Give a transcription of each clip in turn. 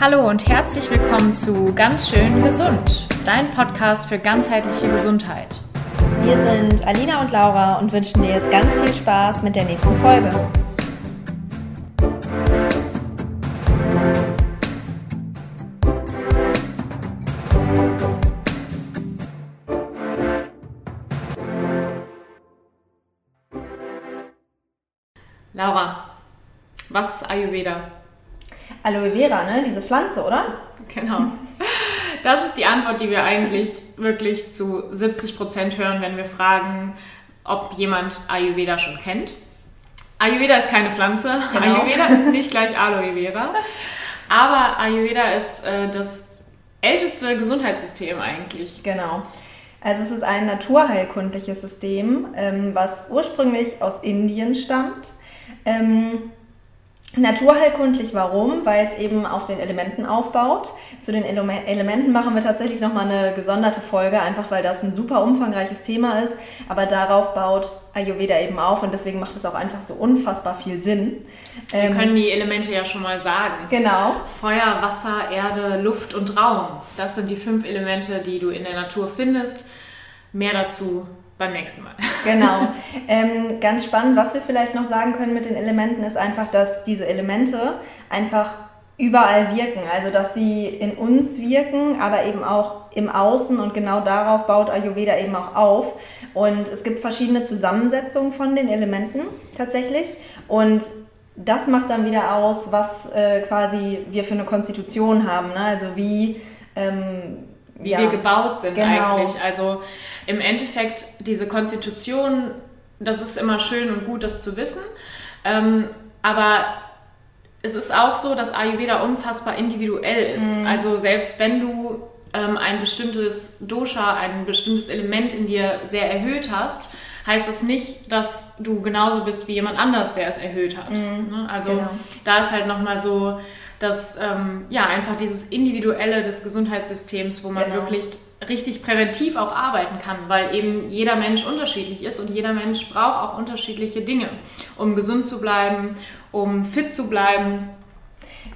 Hallo und herzlich willkommen zu Ganz schön gesund, dein Podcast für ganzheitliche Gesundheit. Wir sind Alina und Laura und wünschen dir jetzt ganz viel Spaß mit der nächsten Folge. Laura, was ist Ayurveda? Aloe Vera, ne? Diese Pflanze, oder? Genau. Das ist die Antwort, die wir eigentlich wirklich zu 70 Prozent hören, wenn wir fragen, ob jemand Ayurveda schon kennt. Ayurveda ist keine Pflanze. Genau. Ayurveda ist nicht gleich Aloe Vera. Aber Ayurveda ist äh, das älteste Gesundheitssystem eigentlich. Genau. Also es ist ein naturheilkundliches System, ähm, was ursprünglich aus Indien stammt. Ähm, Naturheilkundlich warum? Weil es eben auf den Elementen aufbaut. Zu den Ele Elementen machen wir tatsächlich nochmal eine gesonderte Folge, einfach weil das ein super umfangreiches Thema ist. Aber darauf baut Ayurveda eben auf und deswegen macht es auch einfach so unfassbar viel Sinn. Wir ähm, können die Elemente ja schon mal sagen. Genau. Feuer, Wasser, Erde, Luft und Raum. Das sind die fünf Elemente, die du in der Natur findest. Mehr dazu beim nächsten Mal. Genau. Ähm, ganz spannend, was wir vielleicht noch sagen können mit den Elementen, ist einfach, dass diese Elemente einfach überall wirken. Also, dass sie in uns wirken, aber eben auch im Außen und genau darauf baut Ayurveda eben auch auf. Und es gibt verschiedene Zusammensetzungen von den Elementen tatsächlich. Und das macht dann wieder aus, was äh, quasi wir für eine Konstitution haben. Ne? Also, wie. Ähm, wie ja, wir gebaut sind genau. eigentlich. Also im Endeffekt diese Konstitution, das ist immer schön und gut, das zu wissen. Ähm, aber es ist auch so, dass Ayurveda unfassbar individuell ist. Mhm. Also selbst wenn du ähm, ein bestimmtes Dosha, ein bestimmtes Element in dir sehr erhöht hast, heißt das nicht, dass du genauso bist wie jemand anders, der es erhöht hat. Mhm. Ne? Also genau. da ist halt nochmal so dass ähm, ja einfach dieses Individuelle des Gesundheitssystems, wo man genau. wirklich richtig präventiv auch arbeiten kann, weil eben jeder Mensch unterschiedlich ist und jeder Mensch braucht auch unterschiedliche Dinge, um gesund zu bleiben, um fit zu bleiben.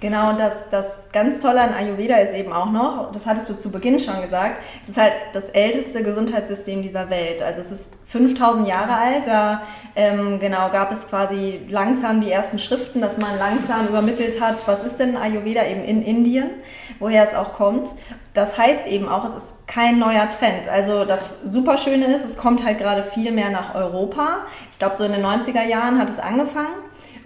Genau, und das, das ganz Tolle an Ayurveda ist eben auch noch, das hattest du zu Beginn schon gesagt, es ist halt das älteste Gesundheitssystem dieser Welt. Also es ist 5000 Jahre alt, da ähm, genau gab es quasi langsam die ersten Schriften, dass man langsam übermittelt hat, was ist denn Ayurveda eben in Indien, woher es auch kommt. Das heißt eben auch, es ist kein neuer Trend. Also das Superschöne ist, es kommt halt gerade viel mehr nach Europa. Ich glaube, so in den 90er Jahren hat es angefangen.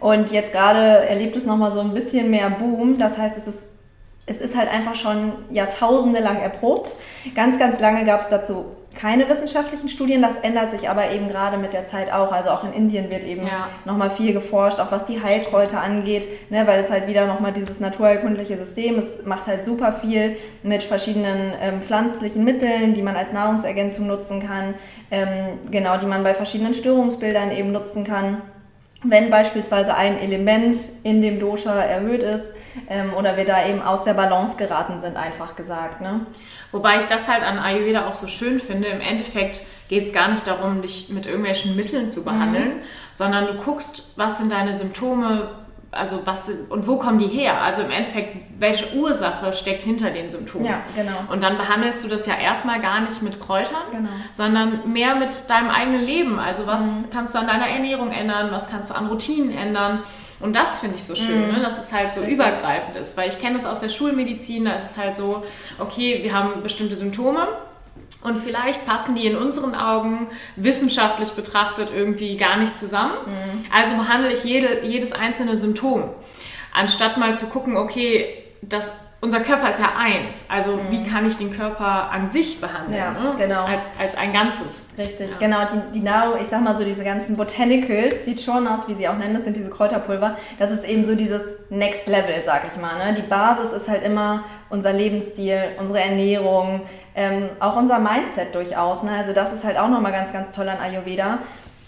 Und jetzt gerade erlebt es nochmal so ein bisschen mehr Boom. Das heißt, es ist, es ist halt einfach schon jahrtausende lang erprobt. Ganz, ganz lange gab es dazu keine wissenschaftlichen Studien. Das ändert sich aber eben gerade mit der Zeit auch. Also auch in Indien wird eben ja. nochmal viel geforscht, auch was die Heilkräuter angeht, ne, weil es halt wieder nochmal dieses naturheilkundliche System, es macht halt super viel mit verschiedenen ähm, pflanzlichen Mitteln, die man als Nahrungsergänzung nutzen kann, ähm, genau, die man bei verschiedenen Störungsbildern eben nutzen kann wenn beispielsweise ein Element in dem Dosha erhöht ist ähm, oder wir da eben aus der Balance geraten sind, einfach gesagt. Ne? Wobei ich das halt an Ayurveda auch so schön finde. Im Endeffekt geht es gar nicht darum, dich mit irgendwelchen Mitteln zu behandeln, mhm. sondern du guckst, was sind deine Symptome, also was und wo kommen die her? Also im Endeffekt, welche Ursache steckt hinter den Symptomen? Ja, genau. Und dann behandelst du das ja erstmal gar nicht mit Kräutern, genau. sondern mehr mit deinem eigenen Leben. Also was mhm. kannst du an deiner Ernährung ändern? Was kannst du an Routinen ändern? Und das finde ich so schön, mhm. ne? dass es halt so übergreifend ist. Weil ich kenne das aus der Schulmedizin, da ist es halt so, okay, wir haben bestimmte Symptome und vielleicht passen die in unseren Augen wissenschaftlich betrachtet irgendwie gar nicht zusammen. Mhm. Also behandle ich jede, jedes einzelne Symptom. Anstatt mal zu gucken, okay, das unser Körper ist ja eins. Also mhm. wie kann ich den Körper an sich behandeln? Ja, ne? genau. Als, als ein Ganzes. Richtig, ja. genau. Die, die Nahrung, ich sag mal so, diese ganzen Botanicals, sieht schon aus, wie sie auch nennen, das sind diese Kräuterpulver. Das ist eben so dieses Next Level, sag ich mal. Ne? Die Basis ist halt immer unser Lebensstil, unsere Ernährung, ähm, auch unser Mindset durchaus. Ne? Also das ist halt auch nochmal ganz, ganz toll an Ayurveda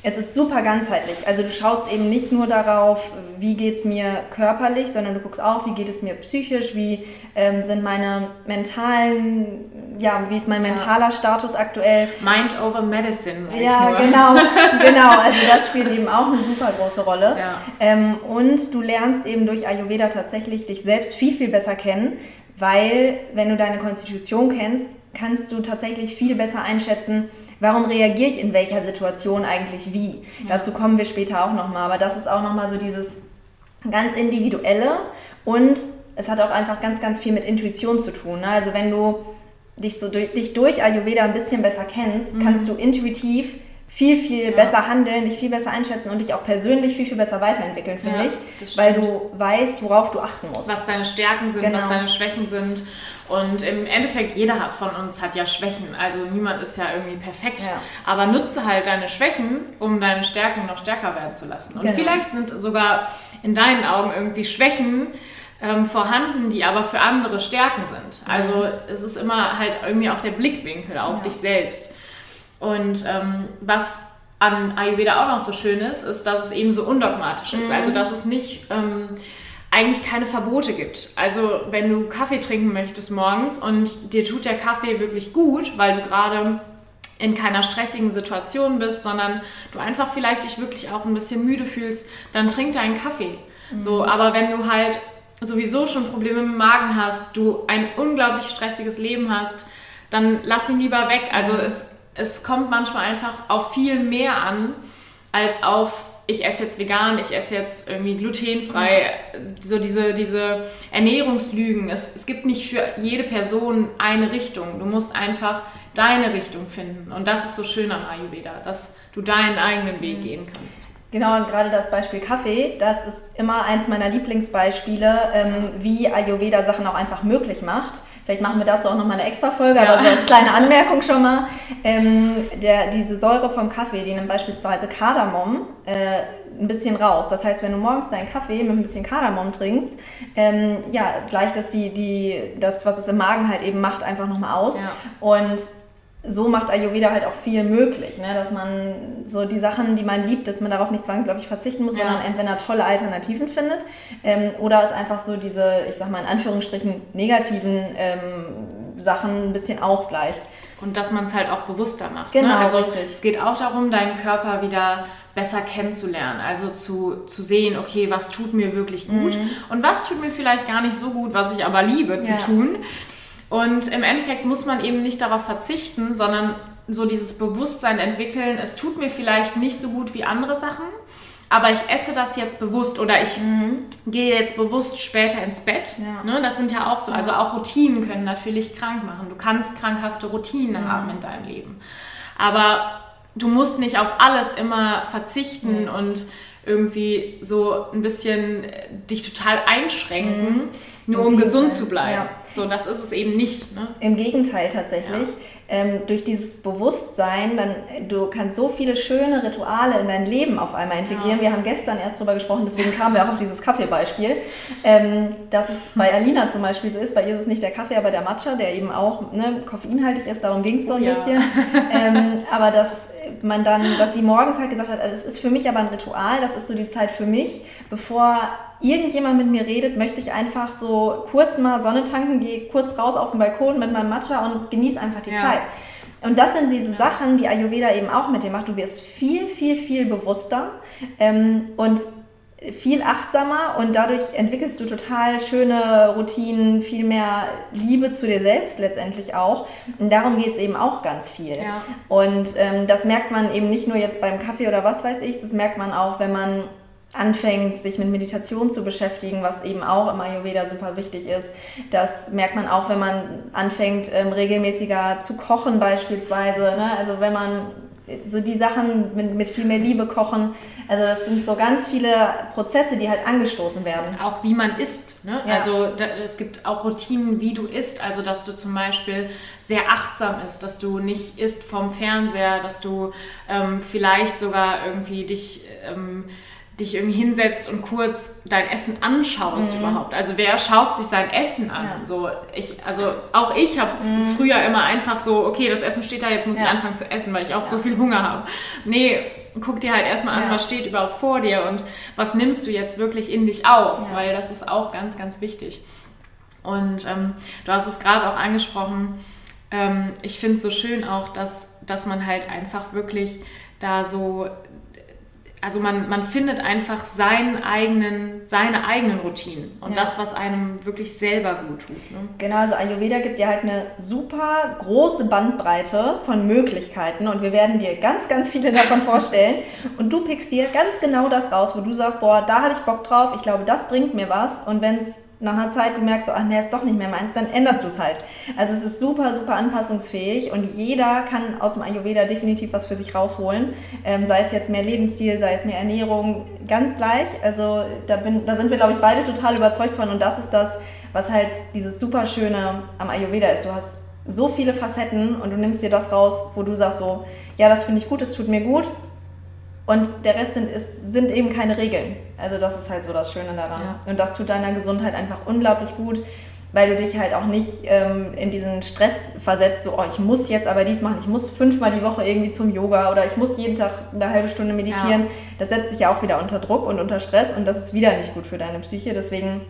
es ist super ganzheitlich. Also du schaust eben nicht nur darauf, wie geht es mir körperlich, sondern du guckst auch, wie geht es mir psychisch, wie ähm, sind meine mentalen, ja, wie ist mein mentaler ja. Status aktuell. Mind over Medicine. Ja, genau, genau. Also das spielt eben auch eine super große Rolle. Ja. Ähm, und du lernst eben durch Ayurveda tatsächlich dich selbst viel, viel besser kennen, weil wenn du deine Konstitution kennst, kannst du tatsächlich viel besser einschätzen, warum reagiere ich in welcher Situation eigentlich wie. Ja. Dazu kommen wir später auch nochmal, aber das ist auch nochmal so dieses ganz individuelle und es hat auch einfach ganz, ganz viel mit Intuition zu tun. Ne? Also wenn du dich, so durch, dich durch Ayurveda ein bisschen besser kennst, mhm. kannst du intuitiv viel, viel ja. besser handeln, dich viel besser einschätzen und dich auch persönlich viel, viel besser weiterentwickeln, finde ja, ich. Weil du weißt, worauf du achten musst. Was deine Stärken sind, genau. was deine Schwächen sind. Und im Endeffekt, jeder von uns hat ja Schwächen. Also niemand ist ja irgendwie perfekt. Ja. Aber nutze halt deine Schwächen, um deine Stärken noch stärker werden zu lassen. Und genau. vielleicht sind sogar in deinen Augen irgendwie Schwächen ähm, vorhanden, die aber für andere Stärken sind. Also mhm. es ist immer halt irgendwie auch der Blickwinkel auf ja. dich selbst. Und ähm, was an Ayurveda auch noch so schön ist, ist, dass es eben so undogmatisch ist. Mhm. Also dass es nicht... Ähm, eigentlich keine Verbote gibt. Also wenn du Kaffee trinken möchtest morgens und dir tut der Kaffee wirklich gut, weil du gerade in keiner stressigen Situation bist, sondern du einfach vielleicht dich wirklich auch ein bisschen müde fühlst, dann trink deinen Kaffee. Mhm. So, aber wenn du halt sowieso schon Probleme mit dem Magen hast, du ein unglaublich stressiges Leben hast, dann lass ihn lieber weg. Also mhm. es, es kommt manchmal einfach auf viel mehr an, als auf ich esse jetzt vegan, ich esse jetzt irgendwie glutenfrei, so diese, diese Ernährungslügen. Es, es gibt nicht für jede Person eine Richtung. Du musst einfach deine Richtung finden. Und das ist so schön am Ayurveda, dass du deinen eigenen Weg gehen kannst. Genau, und gerade das Beispiel Kaffee, das ist immer eins meiner Lieblingsbeispiele, ähm, wie Ayurveda Sachen auch einfach möglich macht. Vielleicht machen wir dazu auch nochmal eine extra Folge, ja. aber so als kleine Anmerkung schon mal. Ähm, der, diese Säure vom Kaffee, die nimmt beispielsweise Kardamom äh, ein bisschen raus. Das heißt, wenn du morgens deinen Kaffee mit ein bisschen Kardamom trinkst, ähm, ja, gleicht das die, die, das, was es im Magen halt eben macht, einfach nochmal aus. Ja. Und so macht Ayurveda halt auch viel möglich, ne? dass man so die Sachen, die man liebt, dass man darauf nicht zwangsläufig verzichten muss, ja. sondern entweder tolle Alternativen findet ähm, oder es einfach so diese, ich sag mal in Anführungsstrichen, negativen ähm, Sachen ein bisschen ausgleicht. Und dass man es halt auch bewusster macht. Ne? Genau, ne? also richtig. Es geht auch darum, deinen Körper wieder besser kennenzulernen. Also zu, zu sehen, okay, was tut mir wirklich gut mhm. und was tut mir vielleicht gar nicht so gut, was ich aber liebe zu ja. tun. Und im Endeffekt muss man eben nicht darauf verzichten, sondern so dieses Bewusstsein entwickeln, es tut mir vielleicht nicht so gut wie andere Sachen, aber ich esse das jetzt bewusst oder ich mhm. gehe jetzt bewusst später ins Bett. Ja. Ne, das sind ja auch so, also auch Routinen können natürlich krank machen. Du kannst krankhafte Routinen mhm. haben in deinem Leben. Aber du musst nicht auf alles immer verzichten mhm. und irgendwie so ein bisschen dich total einschränken, mhm. nur um gesund zu bleiben. Ja. So, das ist es eben nicht. Ne? Im Gegenteil tatsächlich. Ja. Ähm, durch dieses Bewusstsein, dann du kannst so viele schöne Rituale in dein Leben auf einmal integrieren. Ja. Wir haben gestern erst drüber gesprochen, deswegen kamen wir auch auf dieses Kaffeebeispiel, ähm, dass es bei Alina zum Beispiel so ist. Bei ihr ist es nicht der Kaffee, aber der Matcha, der eben auch ne, koffeinhaltig ist. Darum ging es so ein ja. bisschen. Ähm, aber dass man dann, dass sie morgens halt gesagt hat, das ist für mich aber ein Ritual, das ist so die Zeit für mich, bevor irgendjemand mit mir redet, möchte ich einfach so kurz mal Sonne tanken, gehe kurz raus auf den Balkon mit meinem Matcha und genieße einfach die ja. Zeit. Und das sind diese ja. Sachen, die Ayurveda eben auch mit dir macht. Du wirst viel, viel, viel bewusster ähm, und viel achtsamer und dadurch entwickelst du total schöne Routinen, viel mehr Liebe zu dir selbst letztendlich auch. Und darum geht es eben auch ganz viel. Ja. Und ähm, das merkt man eben nicht nur jetzt beim Kaffee oder was weiß ich, das merkt man auch, wenn man anfängt, sich mit Meditation zu beschäftigen, was eben auch im Ayurveda super wichtig ist. Das merkt man auch, wenn man anfängt, ähm, regelmäßiger zu kochen beispielsweise. Ne? Also wenn man so die Sachen mit, mit, viel mehr Liebe kochen. Also das sind so ganz viele Prozesse, die halt angestoßen werden. Auch wie man isst. Ne? Ja. Also da, es gibt auch Routinen, wie du isst. Also dass du zum Beispiel sehr achtsam isst, dass du nicht isst vom Fernseher, dass du ähm, vielleicht sogar irgendwie dich... Ähm, dich irgendwie hinsetzt und kurz dein Essen anschaust mhm. überhaupt. Also wer schaut sich sein Essen an? Ja. So ich, also auch ich habe mhm. früher immer einfach so, okay, das Essen steht da, jetzt muss ja. ich anfangen zu essen, weil ich auch ja. so viel Hunger habe. Nee, guck dir halt erstmal an, was steht überhaupt vor dir und was nimmst du jetzt wirklich in dich auf, weil das ist auch ganz, ganz wichtig. Und ähm, du hast es gerade auch angesprochen, ähm, ich finde es so schön auch, dass, dass man halt einfach wirklich da so also man, man findet einfach seinen eigenen, seine eigenen Routinen und ja. das, was einem wirklich selber gut tut. Ne? Genau, also Ayurveda gibt dir halt eine super große Bandbreite von Möglichkeiten und wir werden dir ganz, ganz viele davon vorstellen und du pickst dir ganz genau das raus, wo du sagst, boah, da habe ich Bock drauf, ich glaube, das bringt mir was und wenn es nach einer Zeit du merkst, ach nee, ist doch nicht mehr meins, dann änderst du es halt. Also es ist super, super anpassungsfähig und jeder kann aus dem Ayurveda definitiv was für sich rausholen. Ähm, sei es jetzt mehr Lebensstil, sei es mehr Ernährung, ganz gleich. Also da, bin, da sind wir, glaube ich, beide total überzeugt von und das ist das, was halt dieses super Schöne am Ayurveda ist. Du hast so viele Facetten und du nimmst dir das raus, wo du sagst so, ja, das finde ich gut, das tut mir gut und der Rest sind, ist, sind eben keine Regeln. Also das ist halt so das Schöne daran. Ja. Und das tut deiner Gesundheit einfach unglaublich gut, weil du dich halt auch nicht ähm, in diesen Stress versetzt, so, oh, ich muss jetzt aber dies machen, ich muss fünfmal die Woche irgendwie zum Yoga oder ich muss jeden Tag eine halbe Stunde meditieren. Ja. Das setzt dich ja auch wieder unter Druck und unter Stress und das ist wieder nicht gut für deine Psyche. Deswegen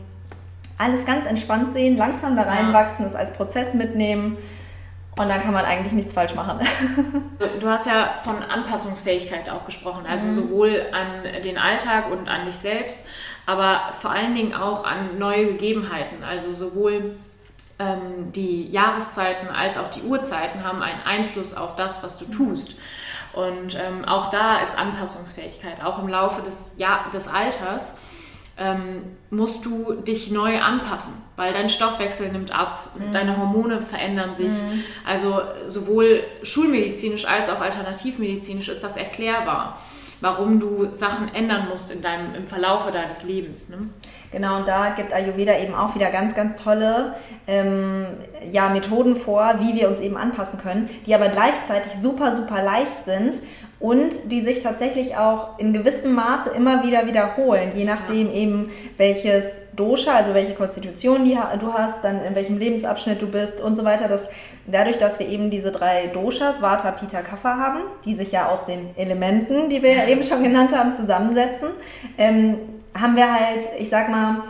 alles ganz entspannt sehen, langsam da reinwachsen, es als Prozess mitnehmen und dann kann man eigentlich nichts falsch machen. Du hast ja von Anpassungsfähigkeit auch gesprochen, also mhm. sowohl an den Alltag und an dich selbst, aber vor allen Dingen auch an neue Gegebenheiten. Also sowohl ähm, die Jahreszeiten als auch die Uhrzeiten haben einen Einfluss auf das, was du tust. Und ähm, auch da ist Anpassungsfähigkeit, auch im Laufe des, ja des Alters ähm, musst du dich neu anpassen, weil dein Stoffwechsel nimmt ab, mhm. deine Hormone verändern sich. Mhm. Also sowohl schulmedizinisch als auch alternativmedizinisch ist das erklärbar, warum du Sachen ändern musst in deinem, im Verlaufe deines Lebens. Ne? Genau, und da gibt Ayurveda eben auch wieder ganz, ganz tolle ähm, ja, Methoden vor, wie wir uns eben anpassen können, die aber gleichzeitig super, super leicht sind und die sich tatsächlich auch in gewissem Maße immer wieder wiederholen, je nachdem eben welches Dosha, also welche Konstitution die du hast, dann in welchem Lebensabschnitt du bist und so weiter. Dass dadurch, dass wir eben diese drei Doshas, Vata, Pitta, Kapha haben, die sich ja aus den Elementen, die wir ja eben schon genannt haben, zusammensetzen, ähm, haben wir halt, ich sag mal,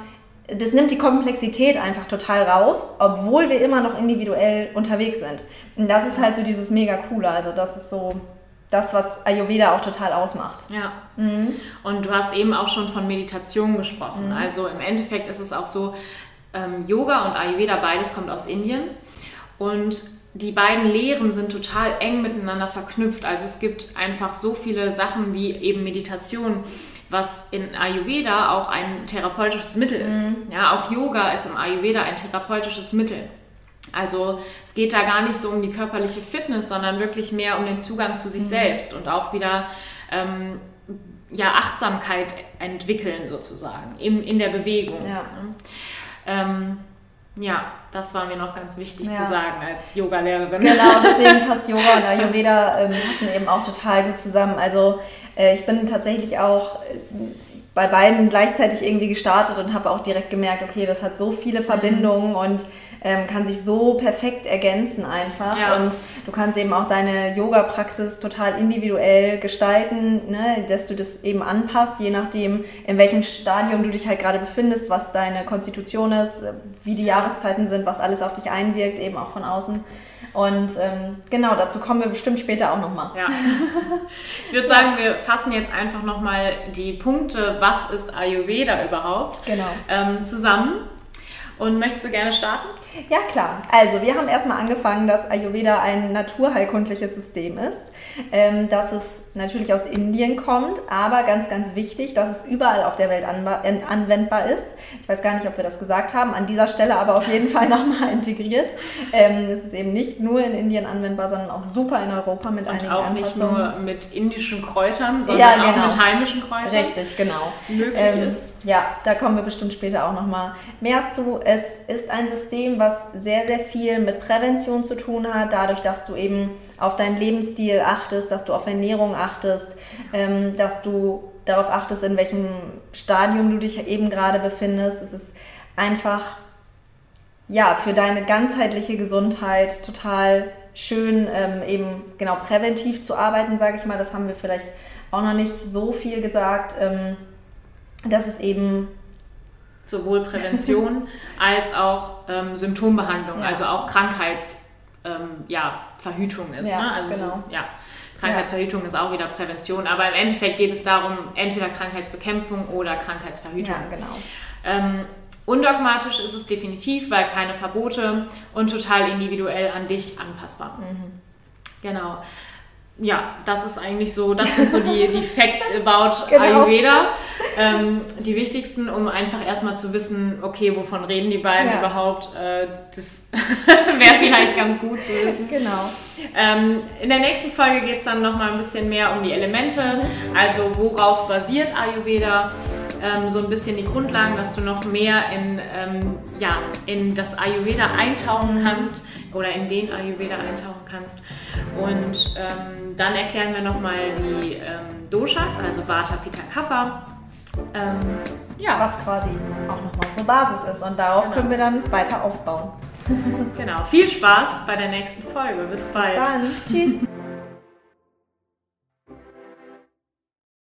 das nimmt die Komplexität einfach total raus, obwohl wir immer noch individuell unterwegs sind. Und das ist halt so dieses mega coole. Also das ist so das, was Ayurveda auch total ausmacht. Ja. Mhm. Und du hast eben auch schon von Meditation gesprochen. Mhm. Also im Endeffekt ist es auch so, ähm, Yoga und Ayurveda, beides kommt aus Indien. Und die beiden Lehren sind total eng miteinander verknüpft. Also es gibt einfach so viele Sachen wie eben Meditation, was in Ayurveda auch ein therapeutisches Mittel ist. Mhm. Ja, auch Yoga ist im Ayurveda ein therapeutisches Mittel. Also es geht da gar nicht so um die körperliche Fitness, sondern wirklich mehr um den Zugang zu sich mhm. selbst und auch wieder ähm, ja, Achtsamkeit entwickeln sozusagen in, in der Bewegung. Ja. Ähm, ja, das war mir noch ganz wichtig ja. zu sagen als Yoga-Lehrerin. Genau, deswegen passt Yoga und Ayurveda ähm, passen eben auch total gut zusammen. Also äh, ich bin tatsächlich auch äh, bei beiden gleichzeitig irgendwie gestartet und habe auch direkt gemerkt, okay, das hat so viele mhm. Verbindungen mhm. und ähm, kann sich so perfekt ergänzen einfach. Ja. Und du kannst eben auch deine Yoga-Praxis total individuell gestalten, ne? dass du das eben anpasst, je nachdem, in welchem Stadium du dich halt gerade befindest, was deine Konstitution ist, wie die Jahreszeiten sind, was alles auf dich einwirkt, eben auch von außen. Und ähm, genau, dazu kommen wir bestimmt später auch nochmal. Ja. Ich würde sagen, wir fassen jetzt einfach nochmal die Punkte, was ist Ayurveda überhaupt, genau. ähm, zusammen. Und möchtest du gerne starten? Ja, klar. Also, wir haben erstmal angefangen, dass Ayurveda ein naturheilkundliches System ist, ähm, dass es natürlich aus Indien kommt, aber ganz, ganz wichtig, dass es überall auf der Welt anwendbar ist. Ich weiß gar nicht, ob wir das gesagt haben, an dieser Stelle aber auf jeden Fall nochmal integriert. Ähm, es ist eben nicht nur in Indien anwendbar, sondern auch super in Europa mit Und einigen auch nicht nur mit indischen Kräutern, sondern ja, genau. auch mit heimischen Kräutern. Richtig, genau. Möglich ähm, ist. Ja, da kommen wir bestimmt später auch nochmal mehr zu. Es ist ein System, was sehr, sehr viel mit Prävention zu tun hat, dadurch, dass du eben auf deinen Lebensstil achtest, dass du auf Ernährung achtest, ähm, dass du darauf achtest, in welchem Stadium du dich eben gerade befindest. Es ist einfach ja für deine ganzheitliche Gesundheit total schön, ähm, eben genau präventiv zu arbeiten, sage ich mal. Das haben wir vielleicht auch noch nicht so viel gesagt, ähm, dass es eben sowohl Prävention als auch ähm, Symptombehandlung, ja. also auch Krankheitsverhütung ja, ist. Ja, ne? also genau. so, ja. Krankheitsverhütung ist auch wieder Prävention, aber im Endeffekt geht es darum, entweder Krankheitsbekämpfung oder Krankheitsverhütung. Ja, genau. Ähm, undogmatisch ist es definitiv, weil keine Verbote und total individuell an dich anpassbar. Mhm. Genau ja, das ist eigentlich so, das sind so die, die Facts about genau. Ayurveda. Ähm, die wichtigsten, um einfach erstmal zu wissen, okay, wovon reden die beiden ja. überhaupt. Äh, das wäre vielleicht ganz gut zu wissen. Genau. Ähm, in der nächsten Folge geht es dann nochmal ein bisschen mehr um die Elemente. Also worauf basiert Ayurveda? Ähm, so ein bisschen die Grundlagen, dass du noch mehr in, ähm, ja, in das Ayurveda eintauchen kannst oder in den Ayurveda eintauchen kannst. Und ähm, dann erklären wir nochmal die ähm, Doshas, also Vata, Pitta, Kapha. Ähm, ja. Was quasi auch nochmal unsere Basis ist. Und darauf genau. können wir dann weiter aufbauen. genau. Viel Spaß bei der nächsten Folge. Bis bald. Bis dann. Tschüss.